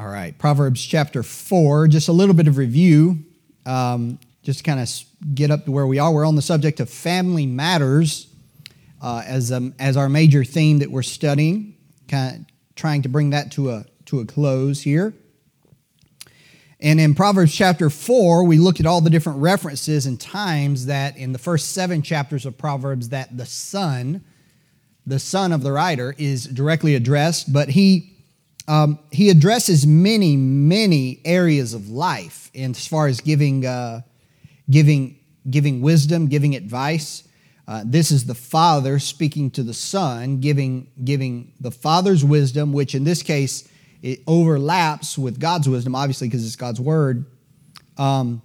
All right, Proverbs chapter 4, just a little bit of review, um, just to kind of get up to where we are. We're on the subject of family matters uh, as, um, as our major theme that we're studying, kind of trying to bring that to a, to a close here. And in Proverbs chapter 4, we looked at all the different references and times that in the first seven chapters of Proverbs that the son, the son of the writer, is directly addressed, but he um, he addresses many, many areas of life in as far as giving, uh, giving, giving wisdom, giving advice. Uh, this is the father speaking to the son, giving, giving the father's wisdom, which in this case it overlaps with God's wisdom, obviously because it's God's word. Um,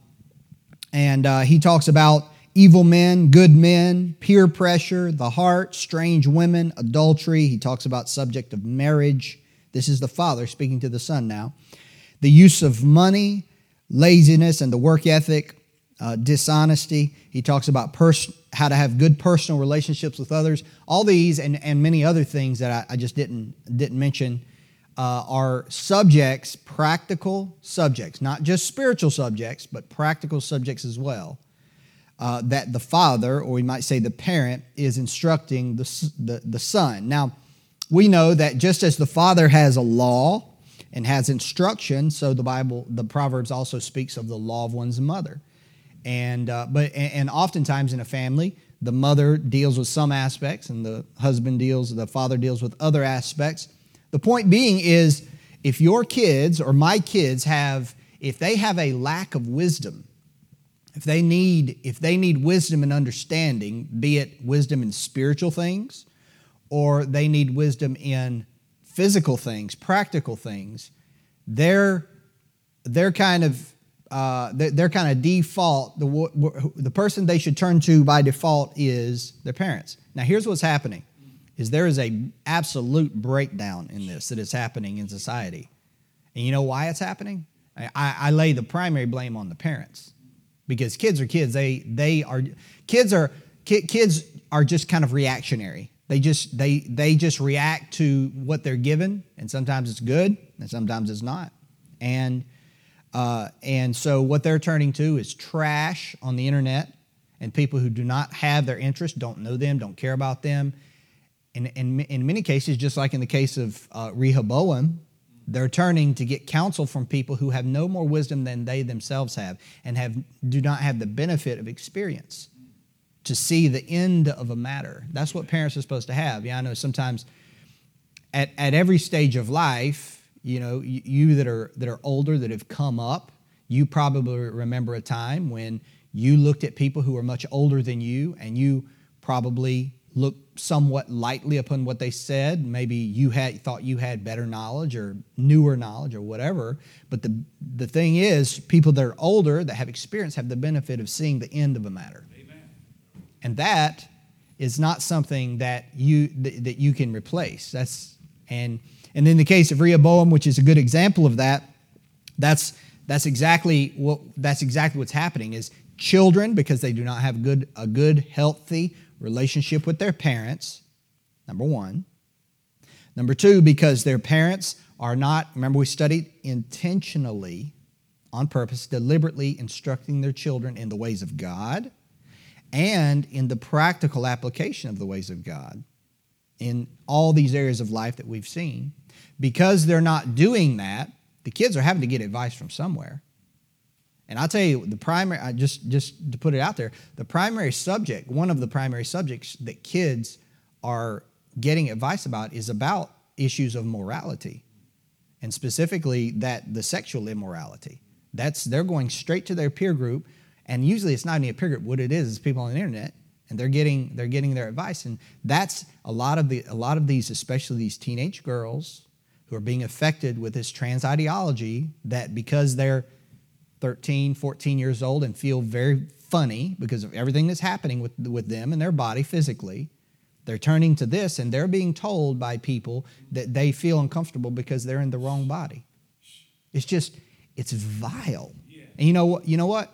and uh, he talks about evil men, good men, peer pressure, the heart, strange women, adultery. He talks about subject of marriage. This is the father speaking to the son now. The use of money, laziness, and the work ethic, uh, dishonesty. He talks about pers- how to have good personal relationships with others. All these and, and many other things that I, I just didn't, didn't mention uh, are subjects, practical subjects, not just spiritual subjects, but practical subjects as well. Uh, that the father, or we might say the parent, is instructing the, the, the son. Now, we know that just as the father has a law and has instruction, so the Bible, the Proverbs also speaks of the law of one's mother. And uh, but and oftentimes in a family, the mother deals with some aspects, and the husband deals, the father deals with other aspects. The point being is, if your kids or my kids have, if they have a lack of wisdom, if they need, if they need wisdom and understanding, be it wisdom in spiritual things or they need wisdom in physical things, practical things, their, their kind of uh, their, kind of default, the, the person they should turn to by default is their parents. Now, here's what's happening: is there is a absolute breakdown in this that is happening in society, and you know why it's happening? I, I lay the primary blame on the parents because kids are kids. They they are kids are kids are just kind of reactionary. They just they they just react to what they're given, and sometimes it's good, and sometimes it's not. And uh, and so what they're turning to is trash on the internet, and people who do not have their interest, don't know them, don't care about them. And in, in many cases, just like in the case of uh, Rehoboam, they're turning to get counsel from people who have no more wisdom than they themselves have and have do not have the benefit of experience to see the end of a matter. That's what parents are supposed to have. Yeah, I know sometimes at, at every stage of life, you know, you that are that are older that have come up, you probably remember a time when you looked at people who are much older than you and you probably looked somewhat lightly upon what they said. Maybe you had thought you had better knowledge or newer knowledge or whatever. But the the thing is, people that are older that have experience have the benefit of seeing the end of a matter. And that is not something that you that you can replace. That's and and in the case of Rehoboam, which is a good example of that, that's that's exactly what that's exactly what's happening is children because they do not have good a good healthy relationship with their parents. Number 1. Number 2 because their parents are not remember we studied intentionally on purpose deliberately instructing their children in the ways of God and in the practical application of the ways of God in all these areas of life that we've seen. Because they're not doing that, the kids are having to get advice from somewhere. And I'll tell you, the primary, just, just to put it out there, the primary subject, one of the primary subjects that kids are getting advice about is about issues of morality. And specifically that the sexual immorality. That's they're going straight to their peer group and usually it's not any peer group. What it is is people on the internet, and they're getting they're getting their advice, and that's a lot of the a lot of these, especially these teenage girls who are being affected with this trans ideology that because they're 13, 14 years old and feel very funny because of everything that's happening with, with them and their body physically, they're turning to this and they're being told by people that they feel uncomfortable because they're in the wrong body. It's just, it's vile. And you know what? You know what?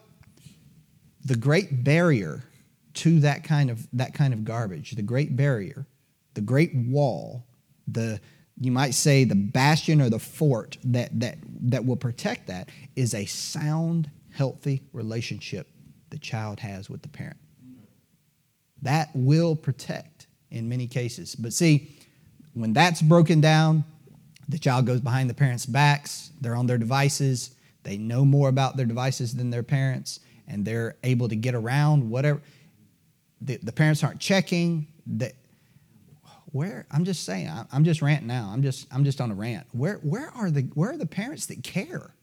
The great barrier to that kind of that kind of garbage, the great barrier, the great wall, the you might say the bastion or the fort that that that will protect that is a sound, healthy relationship the child has with the parent. That will protect in many cases. But see, when that's broken down, the child goes behind the parents' backs, they're on their devices, they know more about their devices than their parents, and they're able to get around whatever. The, the parents aren't checking. That where I'm just saying, I'm just ranting now. I'm just I'm just on a rant. Where where are the where are the parents that care?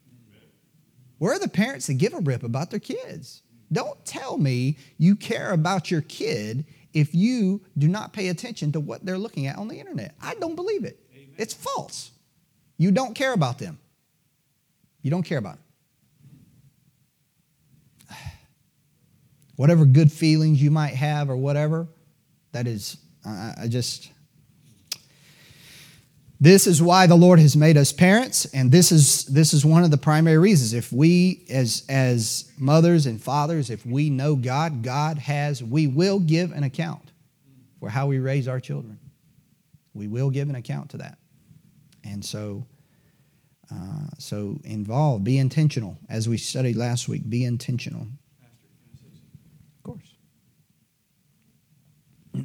Where are the parents that give a rip about their kids? Don't tell me you care about your kid if you do not pay attention to what they're looking at on the internet. I don't believe it. Amen. It's false. You don't care about them. You don't care about them. Whatever good feelings you might have or whatever, that is, I, I just, this is why the Lord has made us parents, and this is this is one of the primary reasons. If we as as mothers and fathers, if we know God, God has we will give an account for how we raise our children. We will give an account to that. And so uh, so involve, be intentional. As we studied last week, be intentional.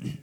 Course.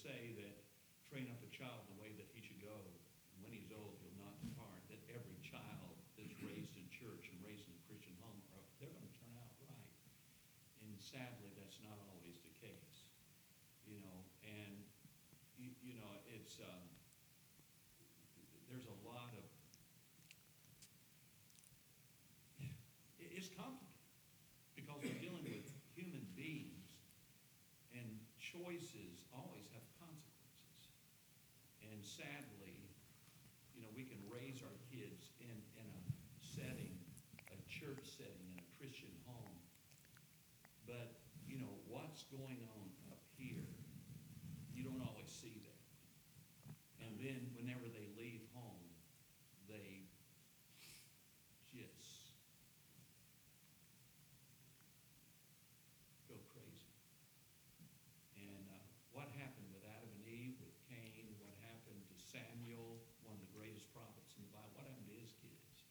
Say that train up a child the way that he should go, and when he's old, he'll not depart. That every child that's raised in church and raised in a Christian home, are, they're going to turn out right. And sadly, that's not always the case, you know. And you, you know, it's um, there's a lot of it's complicated because we're dealing with human beings and choices always have consequences. And sadly, you know, we can raise our kids in, in a setting, a church setting, in a Christian home. But, you know, what's going on up here, you don't always see that. And then whenever they leave home, they just go crazy. And uh, what happened with Adam and Eve, with Cain, what happened to Samuel, one of the greatest prophets in the Bible, what happened to his kids?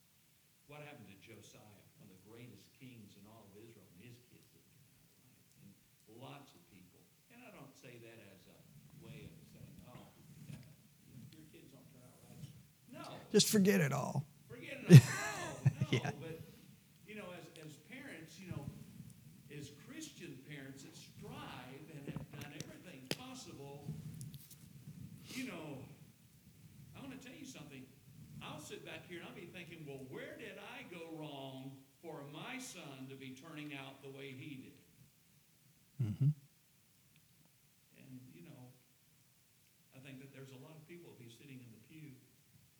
What happened to Josiah, one of the greatest kings in all of Israel, and his kids didn't turn out right? And lots of people. And I don't say that as a way of saying, oh, yeah, your kids don't turn out right. No. Just forget it all. Forget it all. No, no. yeah. But, you know, as, as parents, you know, as Christian parents that strive and have done everything possible, you know, I want to tell you something. I'll sit back here and I'll be thinking, well, where did I go wrong for my son to be turning out the way he did? Mm-hmm. And, you know, I think that there's a lot of people be sitting in the pew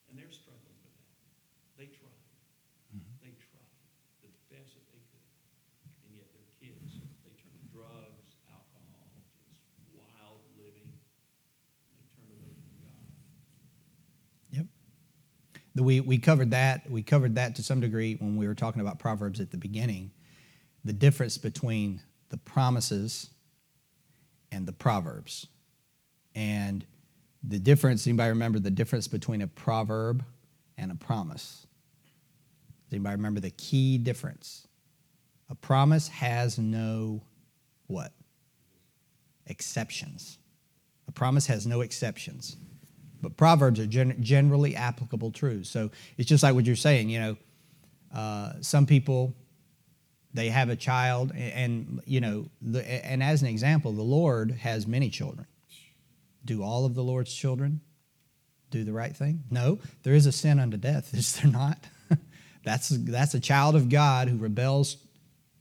and they're struggling with that. They tried. Mm-hmm. They tried the best that they could. And yet their kids, they turn to drugs, alcohol, just wild living. They turn away from God. Yep. We, we covered that. We covered that to some degree when we were talking about Proverbs at the beginning. The difference between the promises, and the proverbs. And the difference, anybody remember the difference between a proverb and a promise? Does anybody remember the key difference? A promise has no what? Exceptions. A promise has no exceptions. But proverbs are gen- generally applicable truths. So it's just like what you're saying, you know, uh, some people they have a child and, and you know the, and as an example the lord has many children. Do all of the lord's children do the right thing? No. There is a sin unto death is there not? That's that's a child of god who rebels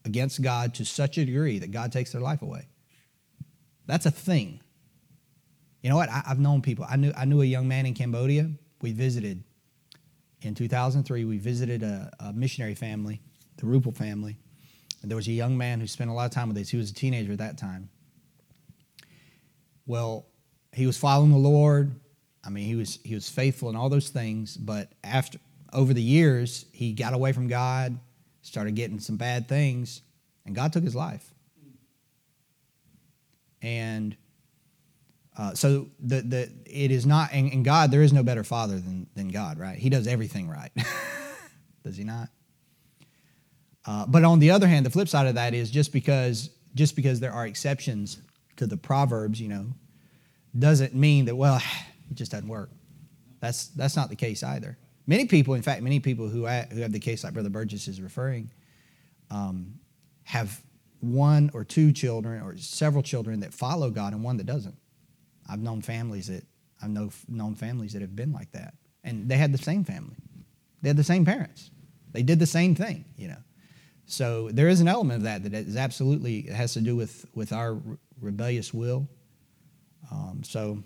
against god to such a degree that god takes their life away. That's a thing you know what I, have known people i knew i knew a young man in cambodia we visited in 2003 we visited a, a missionary family the rupel family and there was a young man who spent a lot of time with us. He was a teenager at that time. Well, he was following the Lord. I mean, he was he was faithful in all those things, but after over the years, he got away from God, started getting some bad things, and God took his life. And uh, so the the it is not in God there is no better father than than God, right? He does everything right. does he not? Uh, but on the other hand, the flip side of that is just because just because there are exceptions to the proverbs, you know, doesn't mean that well, it just doesn't work. That's that's not the case either. Many people, in fact, many people who have, who have the case like Brother Burgess is referring, um, have one or two children or several children that follow God and one that doesn't. I've known families that I've know, known families that have been like that, and they had the same family, they had the same parents, they did the same thing, you know. So there is an element of that that is absolutely has to do with with our re- rebellious will. Um, so,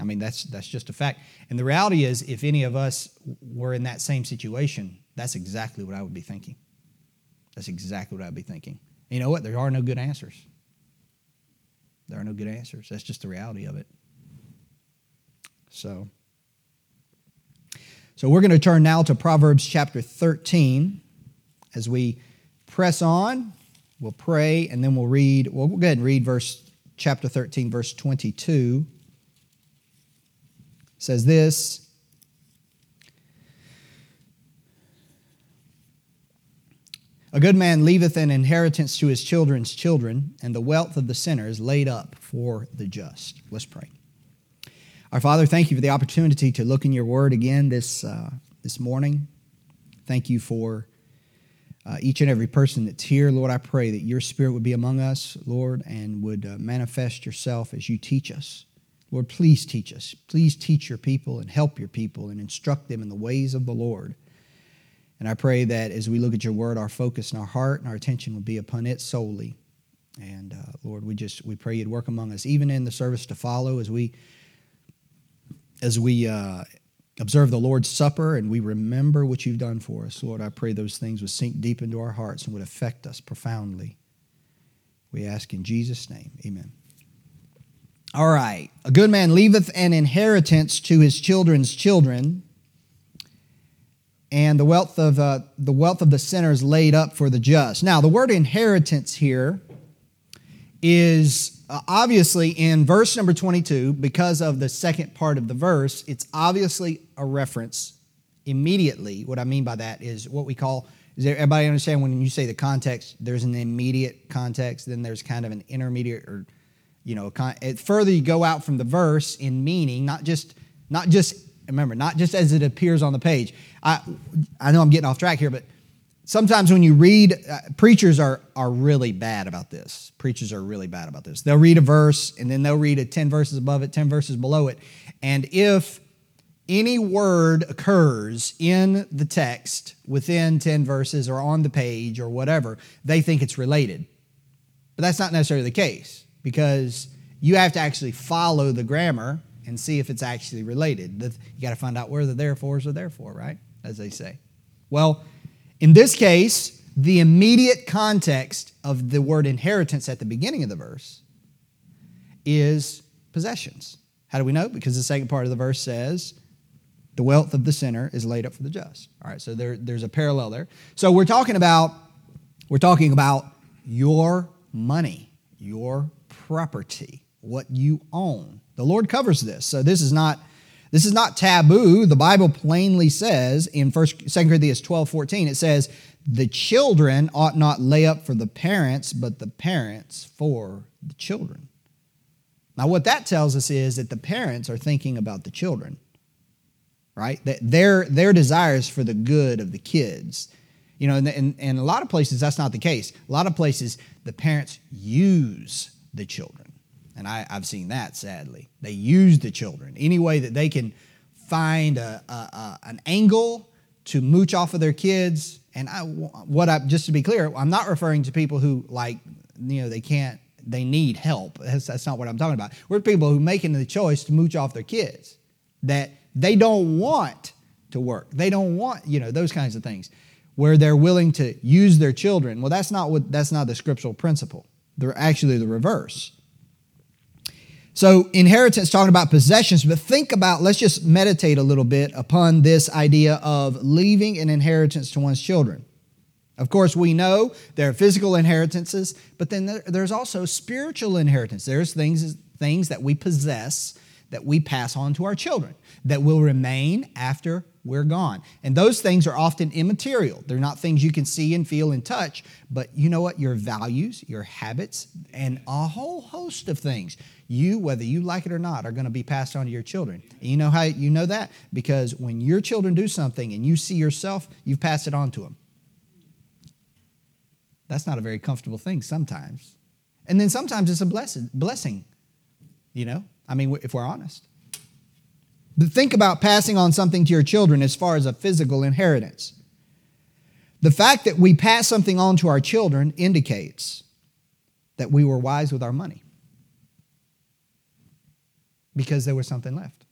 I mean that's that's just a fact. And the reality is, if any of us were in that same situation, that's exactly what I would be thinking. That's exactly what I'd be thinking. And you know what? There are no good answers. There are no good answers. That's just the reality of it. So, so we're going to turn now to Proverbs chapter 13 as we press on. We'll pray and then we'll read. Well, We'll go ahead and read verse chapter 13, verse 22. It says this. A good man leaveth an inheritance to his children's children, and the wealth of the sinner is laid up for the just. Let's pray. Our Father, thank you for the opportunity to look in your word again this, uh, this morning. Thank you for uh, each and every person that's here, Lord, I pray that your spirit would be among us, Lord, and would uh, manifest yourself as you teach us. Lord, please teach us. Please teach your people and help your people and instruct them in the ways of the Lord. And I pray that as we look at your word, our focus and our heart and our attention will be upon it solely. And uh, Lord, we just we pray you'd work among us, even in the service to follow, as we as we uh, observe the Lord's Supper and we remember what you've done for us. Lord, I pray those things would sink deep into our hearts and would affect us profoundly. We ask in Jesus' name. Amen. All right. A good man leaveth an inheritance to his children's children, and the wealth of uh, the wealth of the sinner is laid up for the just. Now, the word inheritance here is uh, obviously in verse number 22, because of the second part of the verse, it's obviously a reference immediately. What I mean by that is what we call, does everybody understand when you say the context, there's an immediate context, then there's kind of an intermediate or, you know, further you go out from the verse in meaning, not just, not just, remember, not just as it appears on the page. I, I know I'm getting off track here, but sometimes when you read, uh, preachers are, are really bad about this. Preachers are really bad about this. They'll read a verse and then they'll read a 10 verses above it, 10 verses below it. And if any word occurs in the text within 10 verses or on the page or whatever, they think it's related. But that's not necessarily the case because you have to actually follow the grammar and see if it's actually related. You got to find out where the therefores are there for, right? As they say. Well, in this case, the immediate context of the word inheritance at the beginning of the verse is possessions. How do we know? Because the second part of the verse says, the wealth of the sinner is laid up for the just. All right, so there, there's a parallel there. So we're talking about we're talking about your money, your property, what you own. The Lord covers this. So this is not this is not taboo. The Bible plainly says in 1st 2 Corinthians 12, 14, it says, the children ought not lay up for the parents, but the parents for the children. Now, what that tells us is that the parents are thinking about the children, right? That their, their desires for the good of the kids. You know, and, and, and a lot of places that's not the case. A lot of places the parents use the children. And I, have seen that sadly. They use the children any way that they can find a, a, a, an angle to mooch off of their kids. And I, what I, just to be clear, I'm not referring to people who like, you know, they can't, they need help. That's, that's not what I'm talking about. We're people who making the choice to mooch off their kids that they don't want to work. They don't want, you know, those kinds of things where they're willing to use their children. Well, that's not what, that's not the scriptural principle. They're actually the reverse. So, inheritance talking about possessions, but think about, let's just meditate a little bit upon this idea of leaving an inheritance to one's children. Of course, we know there are physical inheritances, but then there's also spiritual inheritance. There's things, things that we possess that we pass on to our children that will remain after we're gone. And those things are often immaterial. They're not things you can see and feel and touch, but you know what? Your values, your habits, and a whole host of things, you, whether you like it or not, are going to be passed on to your children. And you know how you know that? Because when your children do something and you see yourself, you've passed it on to them. That's not a very comfortable thing sometimes. And then sometimes it's a blessing, blessing you know? I mean, if we're honest. But think about passing on something to your children as far as a physical inheritance. The fact that we pass something on to our children indicates that we were wise with our money because there was something left.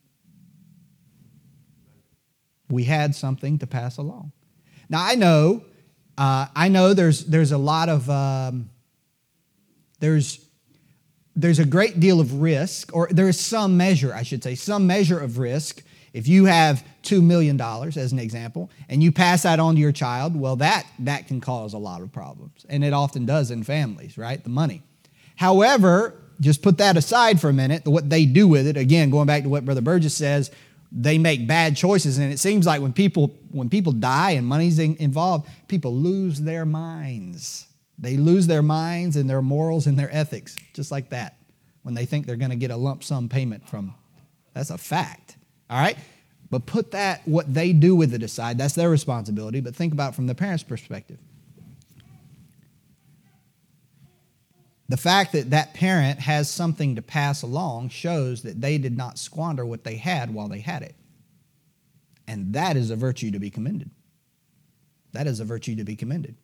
We had something to pass along. Now I know, uh, I know there's there's a lot of um, there's there's a great deal of risk, or there is some measure, I should say, some measure of risk. If you have $2 million, as an example, and you pass that on to your child, well, that, that can cause a lot of problems. And it often does in families, right? The money. However, just put that aside for a minute, what they do with it, again, going back to what Brother Burgess says, they make bad choices. And it seems like when people, when people die and money's involved, people lose their minds. They lose their minds and their morals and their ethics, just like that, when they think they're going to get a lump sum payment from. That's a fact. All right? But put that, what they do with it aside, that's their responsibility, but think about from the parent's perspective. The fact that that parent has something to pass along shows that they did not squander what they had while they had it. And that is a virtue to be commended. That is a virtue to be commended.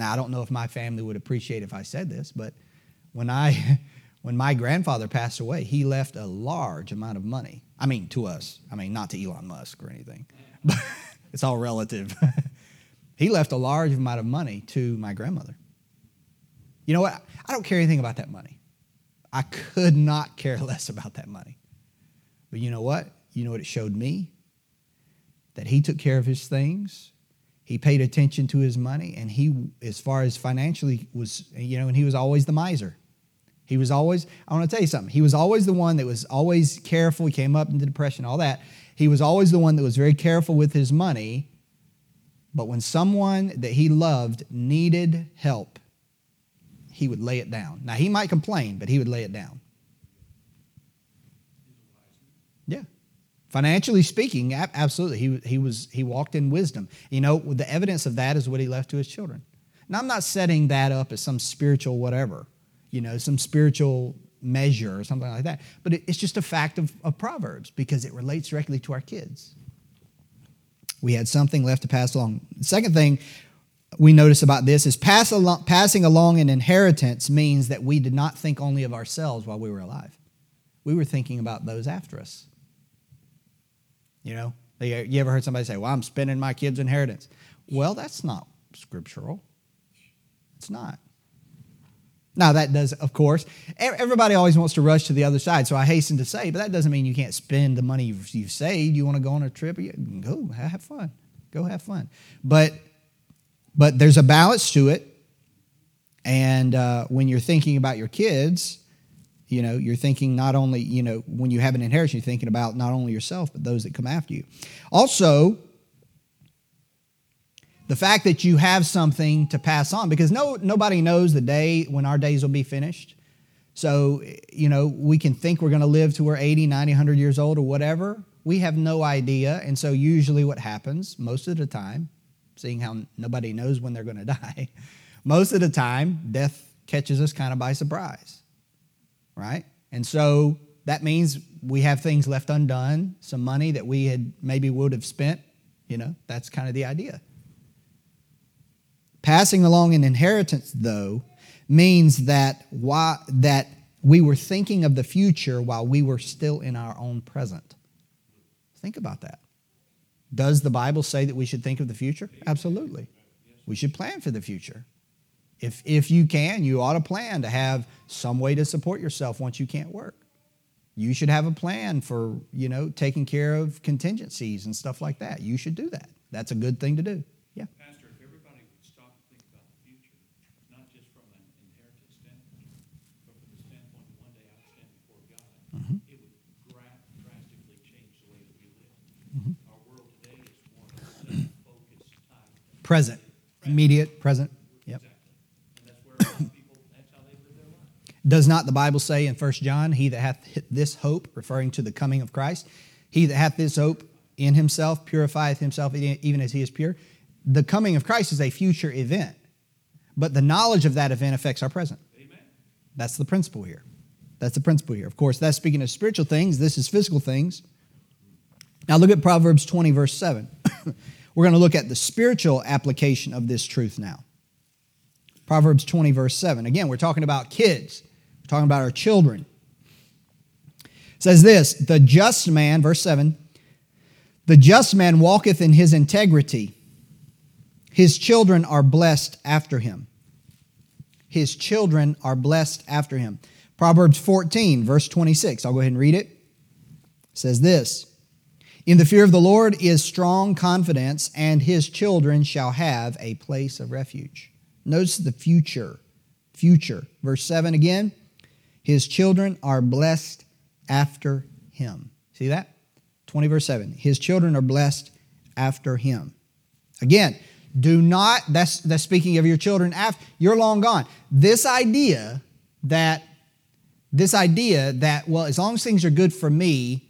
Now, I don't know if my family would appreciate if I said this, but when I when my grandfather passed away, he left a large amount of money. I mean, to us. I mean, not to Elon Musk or anything. But it's all relative. he left a large amount of money to my grandmother. You know what? I don't care anything about that money. I could not care less about that money. But you know what? You know what it showed me? That he took care of his things he paid attention to his money and he as far as financially was you know and he was always the miser. He was always i want to tell you something he was always the one that was always careful he came up into depression all that. He was always the one that was very careful with his money but when someone that he loved needed help he would lay it down. Now he might complain but he would lay it down. Yeah Financially speaking, absolutely, he, he, was, he walked in wisdom. You know, the evidence of that is what he left to his children. Now, I'm not setting that up as some spiritual whatever, you know, some spiritual measure or something like that, but it's just a fact of, of Proverbs because it relates directly to our kids. We had something left to pass along. The second thing we notice about this is pass along, passing along an inheritance means that we did not think only of ourselves while we were alive. We were thinking about those after us. You know, you ever heard somebody say, Well, I'm spending my kid's inheritance? Well, that's not scriptural. It's not. Now, that does, of course, everybody always wants to rush to the other side. So I hasten to say, but that doesn't mean you can't spend the money you've saved. You want to go on a trip? Go have fun. Go have fun. But, but there's a balance to it. And uh, when you're thinking about your kids, you know, you're thinking not only, you know, when you have an inheritance, you're thinking about not only yourself, but those that come after you. Also, the fact that you have something to pass on, because no, nobody knows the day when our days will be finished. So, you know, we can think we're going to live to we're 80, 90, 100 years old or whatever. We have no idea. And so, usually, what happens most of the time, seeing how nobody knows when they're going to die, most of the time, death catches us kind of by surprise, right? And so, that means we have things left undone, some money that we had maybe would have spent. You know, that's kind of the idea. Passing along an inheritance, though, means that why, that we were thinking of the future while we were still in our own present. Think about that. Does the Bible say that we should think of the future? Absolutely. We should plan for the future. If, if you can, you ought to plan to have some way to support yourself once you can't work. You should have a plan for, you know, taking care of contingencies and stuff like that. You should do that. That's a good thing to do. Yeah. Pastor, if everybody would stop and think about the future, not just from an inheritance standpoint, but from the standpoint of one day I stand before God, mm-hmm. it would gra- drastically change the way that we live. Mm-hmm. Our world today is more focused time. Present, immediate, present. Yep. Exactly. And that's where a lot of people, that's how they live their life. Does not the Bible say in 1 John, he that hath this hope, referring to the coming of Christ, he that hath this hope in himself purifieth himself even as he is pure? The coming of Christ is a future event, but the knowledge of that event affects our present. Amen. That's the principle here. That's the principle here. Of course, that's speaking of spiritual things. This is physical things. Now look at Proverbs 20, verse 7. We're going to look at the spiritual application of this truth now. Proverbs 20, verse 7. Again, we're talking about kids, talking about our children. It says this The just man, verse 7, the just man walketh in his integrity, his children are blessed after him. His children are blessed after him. Proverbs 14, verse 26. I'll go ahead and read it. It says this In the fear of the Lord is strong confidence, and his children shall have a place of refuge. Notice the future. Future. Verse 7 again. His children are blessed after him. See that? 20 verse 7. His children are blessed after him. Again, do not, that's, that's speaking of your children after, you're long gone. This idea that, this idea that, well, as long as things are good for me,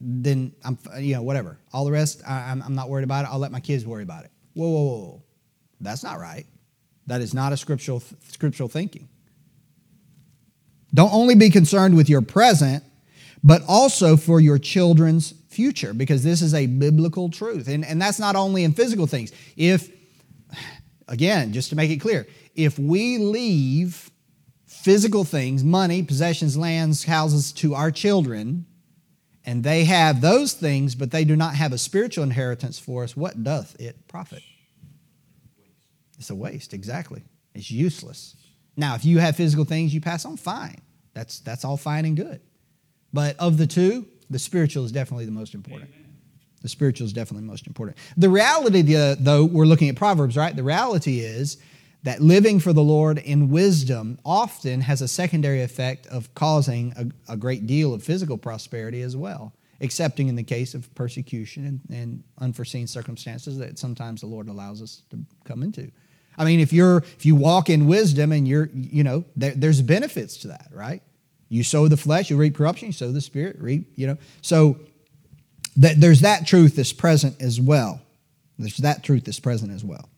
then I'm, you know, whatever. All the rest, I, I'm, I'm not worried about it. I'll let my kids worry about it. Whoa, whoa, whoa. That's not right. That is not a scriptural, scriptural thinking. Don't only be concerned with your present, but also for your children's future, because this is a biblical truth. And, and that's not only in physical things. If, again, just to make it clear, if we leave physical things, money, possessions, lands, houses to our children, and they have those things, but they do not have a spiritual inheritance for us, what doth it profit? It's a waste, exactly. It's useless. Now, if you have physical things you pass on, fine. That's, that's all fine and good. But of the two, the spiritual is definitely the most important. The spiritual is definitely the most important. The reality, though, we're looking at Proverbs, right? The reality is that living for the Lord in wisdom often has a secondary effect of causing a, a great deal of physical prosperity as well, excepting in the case of persecution and, and unforeseen circumstances that sometimes the Lord allows us to come into. I mean, if you're if you walk in wisdom and you're you know there, there's benefits to that, right? You sow the flesh, you reap corruption. You sow the spirit, reap you know. So that there's that truth that's present as well. There's that truth that's present as well.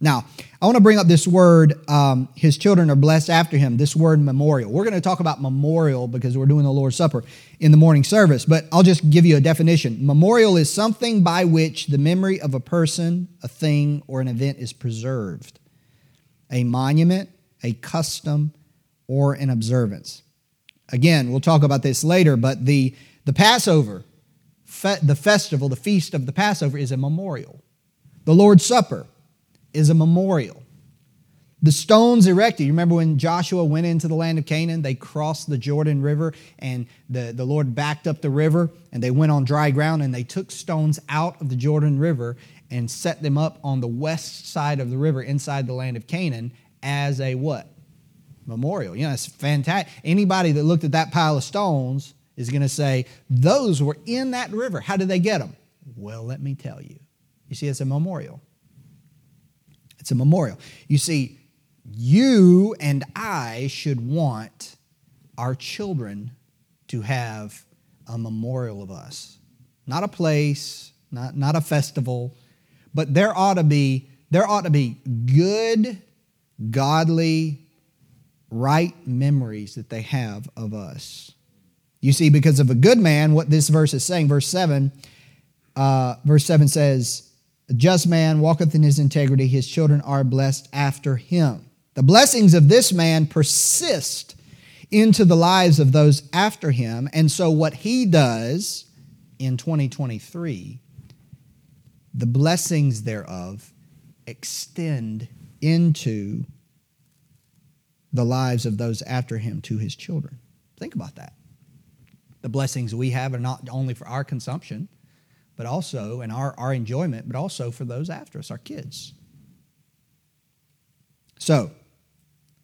Now, I want to bring up this word, um, his children are blessed after him, this word memorial. We're going to talk about memorial because we're doing the Lord's Supper in the morning service, but I'll just give you a definition. Memorial is something by which the memory of a person, a thing, or an event is preserved. A monument, a custom, or an observance. Again, we'll talk about this later, but the, the Passover, fe- the festival, the feast of the Passover is a memorial. The Lord's Supper, is a memorial. The stones erected, you remember when Joshua went into the land of Canaan, they crossed the Jordan River and the, the Lord backed up the river and they went on dry ground and they took stones out of the Jordan River and set them up on the west side of the river inside the land of Canaan as a what? Memorial. You know, it's fantastic. Anybody that looked at that pile of stones is going to say, those were in that river. How did they get them? Well, let me tell you. You see, it's a memorial. It's a memorial. You see, you and I should want our children to have a memorial of us. Not a place, not, not a festival, but there ought to be there ought to be good, godly, right memories that they have of us. You see, because of a good man, what this verse is saying, verse 7, uh, verse 7 says, A just man walketh in his integrity, his children are blessed after him. The blessings of this man persist into the lives of those after him. And so, what he does in 2023, the blessings thereof extend into the lives of those after him to his children. Think about that. The blessings we have are not only for our consumption, but also, and our, our enjoyment, but also for those after us, our kids. So,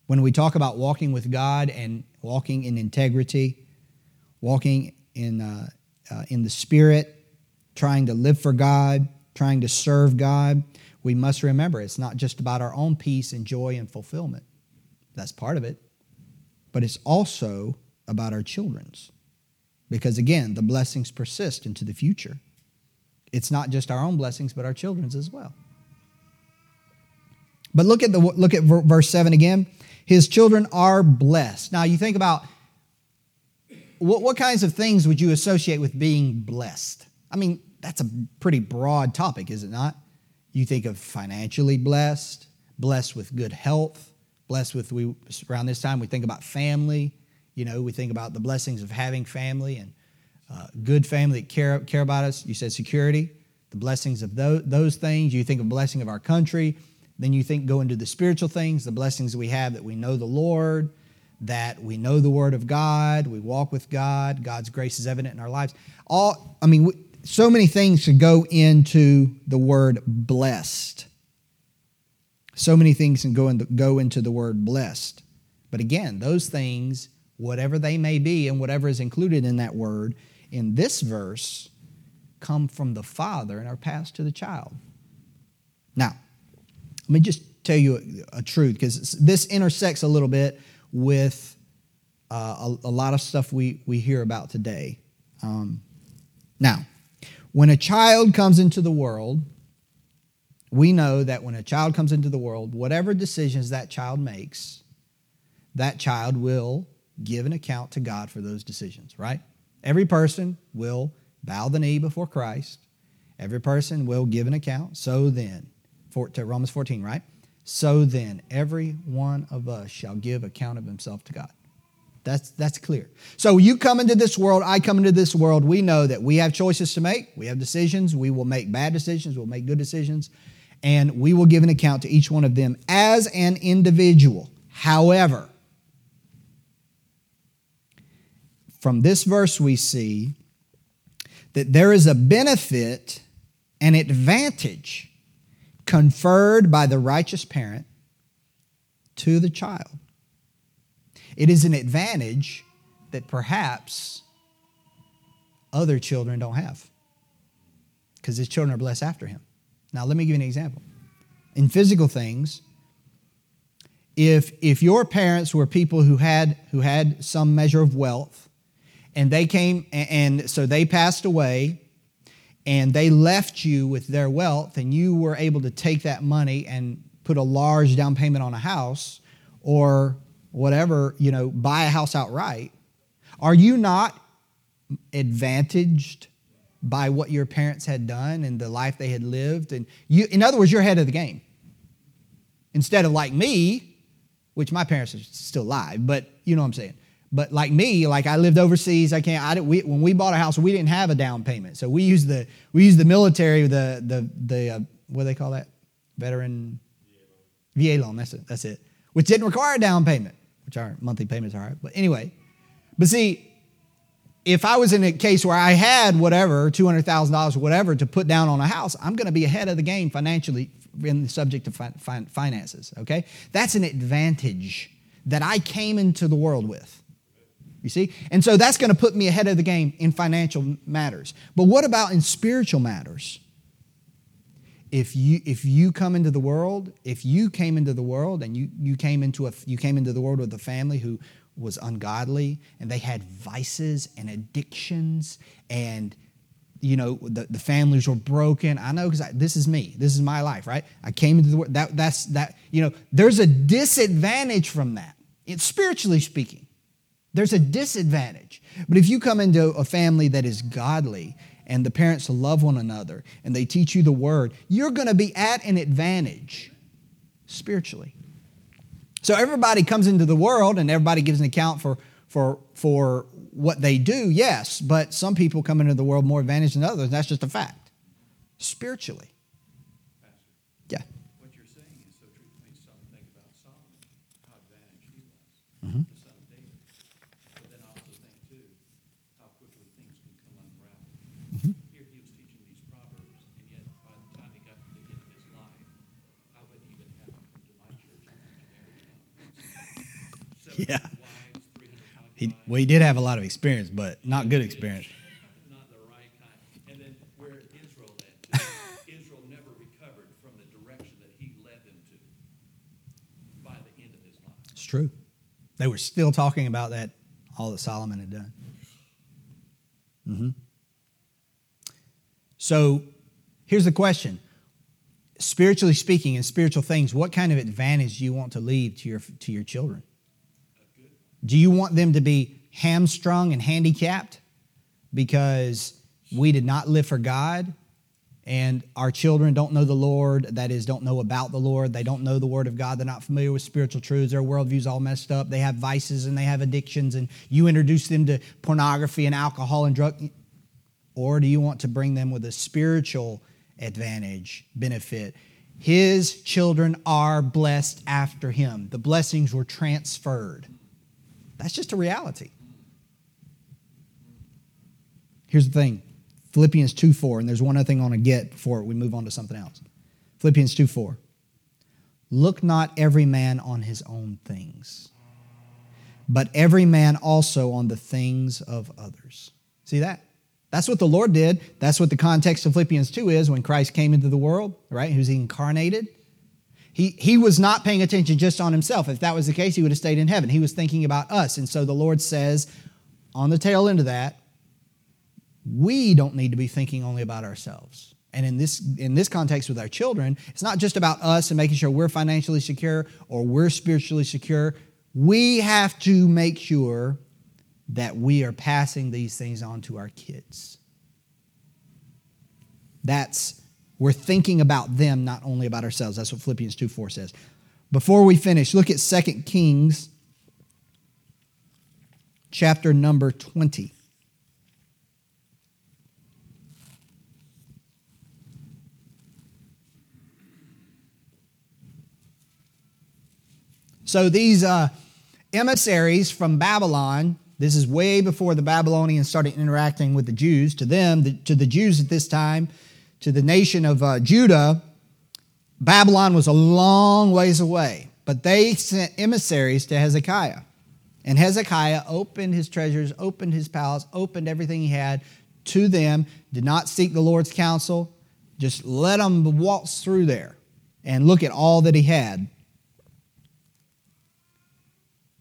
when we talk about walking with God and walking in integrity, walking in, uh, uh, in the Spirit, trying to live for God, trying to serve God, we must remember it's not just about our own peace and joy and fulfillment. That's part of it. But it's also about our children's. Because again, the blessings persist into the future. It's not just our own blessings, but our children's as well. But look at the look at verse 7 again. His children are blessed. Now you think about what, what kinds of things would you associate with being blessed? I mean, that's a pretty broad topic, is it not? You think of financially blessed, blessed with good health, blessed with we around this time we think about family you know we think about the blessings of having family and uh, good family that care, care about us. You said security the blessings of those, those things. You think of blessing of our country. Then you think go into the spiritual things the blessings we have that we know the lord that we know the word of god we walk with god god's grace is evident in our lives. All i mean so many things should go into the word blessed. So many things can go, the, go into the word blessed. But again, those things, whatever they may be and whatever is included in that word, in this verse, come from the Father and are passed to the child. Now, let me just tell you a, a truth because this intersects a little bit with uh, a, a, lot of stuff we, we hear about today. Um, now, when a child comes into the world, we know that when a child comes into the world, whatever decisions that child makes, that child will give an account to God for those decisions, right? Every person will bow the knee before Christ. Every person will give an account. So then, for, to Romans 14, right? So then, every one of us shall give account of himself to God. That's, that's clear. So you come into this world, I come into this world, we know that we have choices to make. We have decisions. We will make bad decisions, we'll make good decisions and we will give an account to each one of them as an individual. However, from this verse, we see that there is a benefit, an advantage conferred by the righteous parent to the child. It is an advantage that perhaps other children don't have because his children are blessed after him. Now, let me give you an example. In physical things, if, if your parents were people who had, who had some measure of wealth, and they came, and so they passed away, and they left you with their wealth, and you were able to take that money and put a large down payment on a house or whatever, you know, buy a house outright, are you not advantaged by what your parents had done and the life they had lived. And you, in other words, you're ahead of the game. Instead of like me, which my parents are still alive, but you know what I'm saying. But like me, like I lived overseas. I can't. I didn't, we, when we bought a house, we didn't have a down payment, so we used the we used the military, the the the uh, what do they call that? Veteran VA loan. That's it. That's it. Which didn't require a down payment, which our monthly payments are. But anyway, but see, if I was in a case where I had whatever, $200,000 or whatever to put down on a house, I'm going to be ahead of the game financially in the subject of fi- fi- finances, okay? That's an advantage that I came into the world with. You see? And so that's going to put me ahead of the game in financial matters. But what about in spiritual matters? If you if you come into the world, if you came into the world and you you came into a you came into the world with a family who was ungodly and they had vices and addictions and you know the, the families were broken i know because this is me this is my life right i came into the world that that's that you know there's a disadvantage from that it's spiritually speaking there's a disadvantage but if you come into a family that is godly and the parents love one another and they teach you the word you're going to be at an advantage spiritually so everybody comes into the world and everybody gives an account for, for, for what they do, yes, but some people come into the world more advantaged than others. That's just a fact. Spiritually. Pastor, Yeah. what you're saying is so true. It makes some think about Solomon, how advantaged he was, Mhm. the son of David. But then I also think too, how quickly things can come unraveled. Mhm. Here he was teaching these proverbs, and yet by the time he got to the end of his life, I wouldn't even have him come to my church and preach a marriage conference. Yeah. 700 wives, 300 He, well, he did have a lot of experience, but not good experience. Not the right kind. And then where Israel led to, Israel never recovered from the direction that he led them to by the end of his life. It's true. They were still talking about that, all that Solomon had done. hmm So here's the question spiritually speaking, in spiritual things, what kind of advantage do you want to leave to your, to your children? Do you want them to be hamstrung and handicapped because we did not live for God and our children don't know the Lord, that is, don't know about the Lord, they don't know the Word of God, they're not familiar with spiritual truths, their worldview's all messed up, they have vices and they have addictions, and you introduce them to pornography and alcohol and drug? Or do you want to bring them with a spiritual advantage, benefit? His children are blessed after him. The blessings were transferred. That's just a reality. Here's the thing Philippians 2 4, and there's one other thing I want to get before we move on to something else. Philippians 2 4. Look not every man on his own things, but every man also on the things of others. See that? That's what the Lord did. That's what the context of Philippians 2 is when Christ came into the world, right? Was incarnated. He, he was not paying attention just on himself. If that was the case, he would have stayed in heaven. He was thinking about us. And so the Lord says, on the tail end of that, we don't need to be thinking only about ourselves. And in this, in this context with our children, it's not just about us and making sure we're financially secure or we're spiritually secure. We have to make sure that we are passing these things on to our kids. That's we're thinking about them, not only about ourselves. That's what Philippians 2 4 says. Before we finish, look at 2 Kings chapter number 20. So these uh, emissaries from Babylon, this is way before the Babylonians started interacting with the Jews. To them, the, to the Jews at this time, to the nation of uh, Judah, Babylon was a long ways away. But they sent emissaries to Hezekiah. And Hezekiah opened his treasures, opened his palace, opened everything he had to them, did not seek the Lord's counsel, just let them waltz through there and look at all that he had.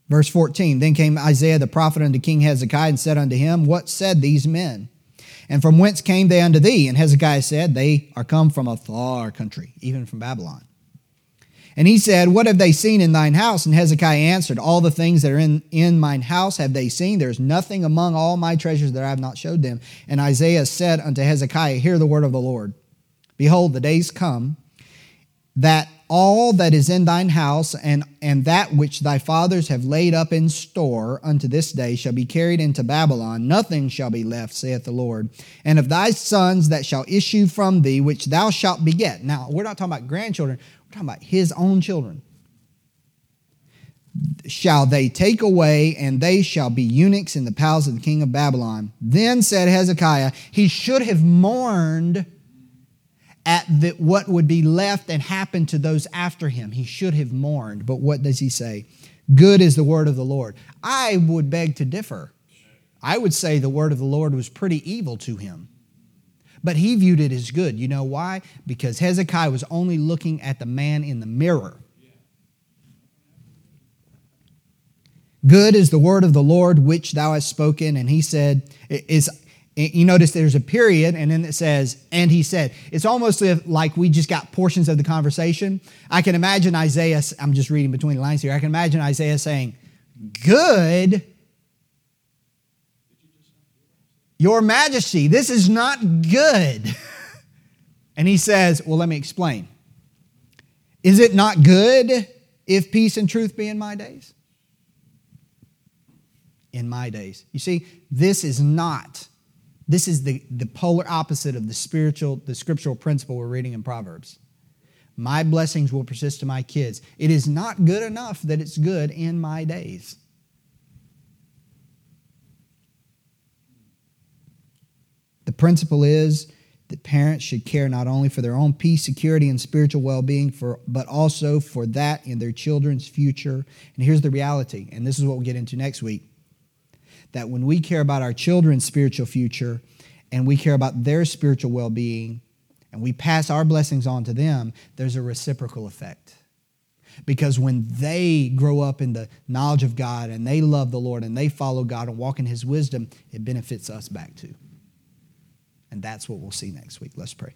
Verse 14 Then came Isaiah the prophet unto King Hezekiah and said unto him, What said these men? And from whence came they unto thee? And Hezekiah said, They are come from a far country, even from Babylon. And he said, What have they seen in thine house? And Hezekiah answered, All the things that are in, in mine house have they seen. There's nothing among all my treasures that I have not showed them. And Isaiah said unto Hezekiah, Hear the word of the Lord. Behold, the days come that all that is in thine house and, and that which thy fathers have laid up in store unto this day shall be carried into Babylon. Nothing shall be left, saith the Lord. And of thy sons that shall issue from thee, which thou shalt beget. Now, we're not talking about grandchildren, we're talking about his own children. shall they take away, and they shall be eunuchs in the palace of the king of Babylon. Then said Hezekiah, he should have mourned at the, what would be left and happen to those after him. He should have mourned. But what does he say? Good is the word of the Lord. I would beg to differ. I would say the word of the Lord was pretty evil to him. But he viewed it as good. You know why? Because Hezekiah was only looking at the man in the mirror. Good is the word of the Lord which thou hast spoken. And he said, is you notice there's a period and then it says, and he said. It's almost like we just got portions of the conversation. I can imagine Isaiah, I'm just reading between the lines here. I can imagine Isaiah saying, Good, Your Majesty, this is not good. and he says, Well, let me explain. Is it not good if peace and truth be in my days? In my days. You see, this is not this is the, the polar opposite of the spiritual, the scriptural principle we're reading in Proverbs. My blessings will persist to my kids. It is not good enough that it's good in my days. The principle is that parents should care not only for their own peace, security, and spiritual well being, but also for that in their children's future. And here's the reality, and this is what we'll get into next week that when we care about our children's spiritual future and we care about their spiritual well being and we pass our blessings on to them, there's a reciprocal effect. Because when they grow up in the knowledge of God and they love the Lord and they follow God and walk in His wisdom, it benefits us back too. And that's what we'll see next week. Let's pray.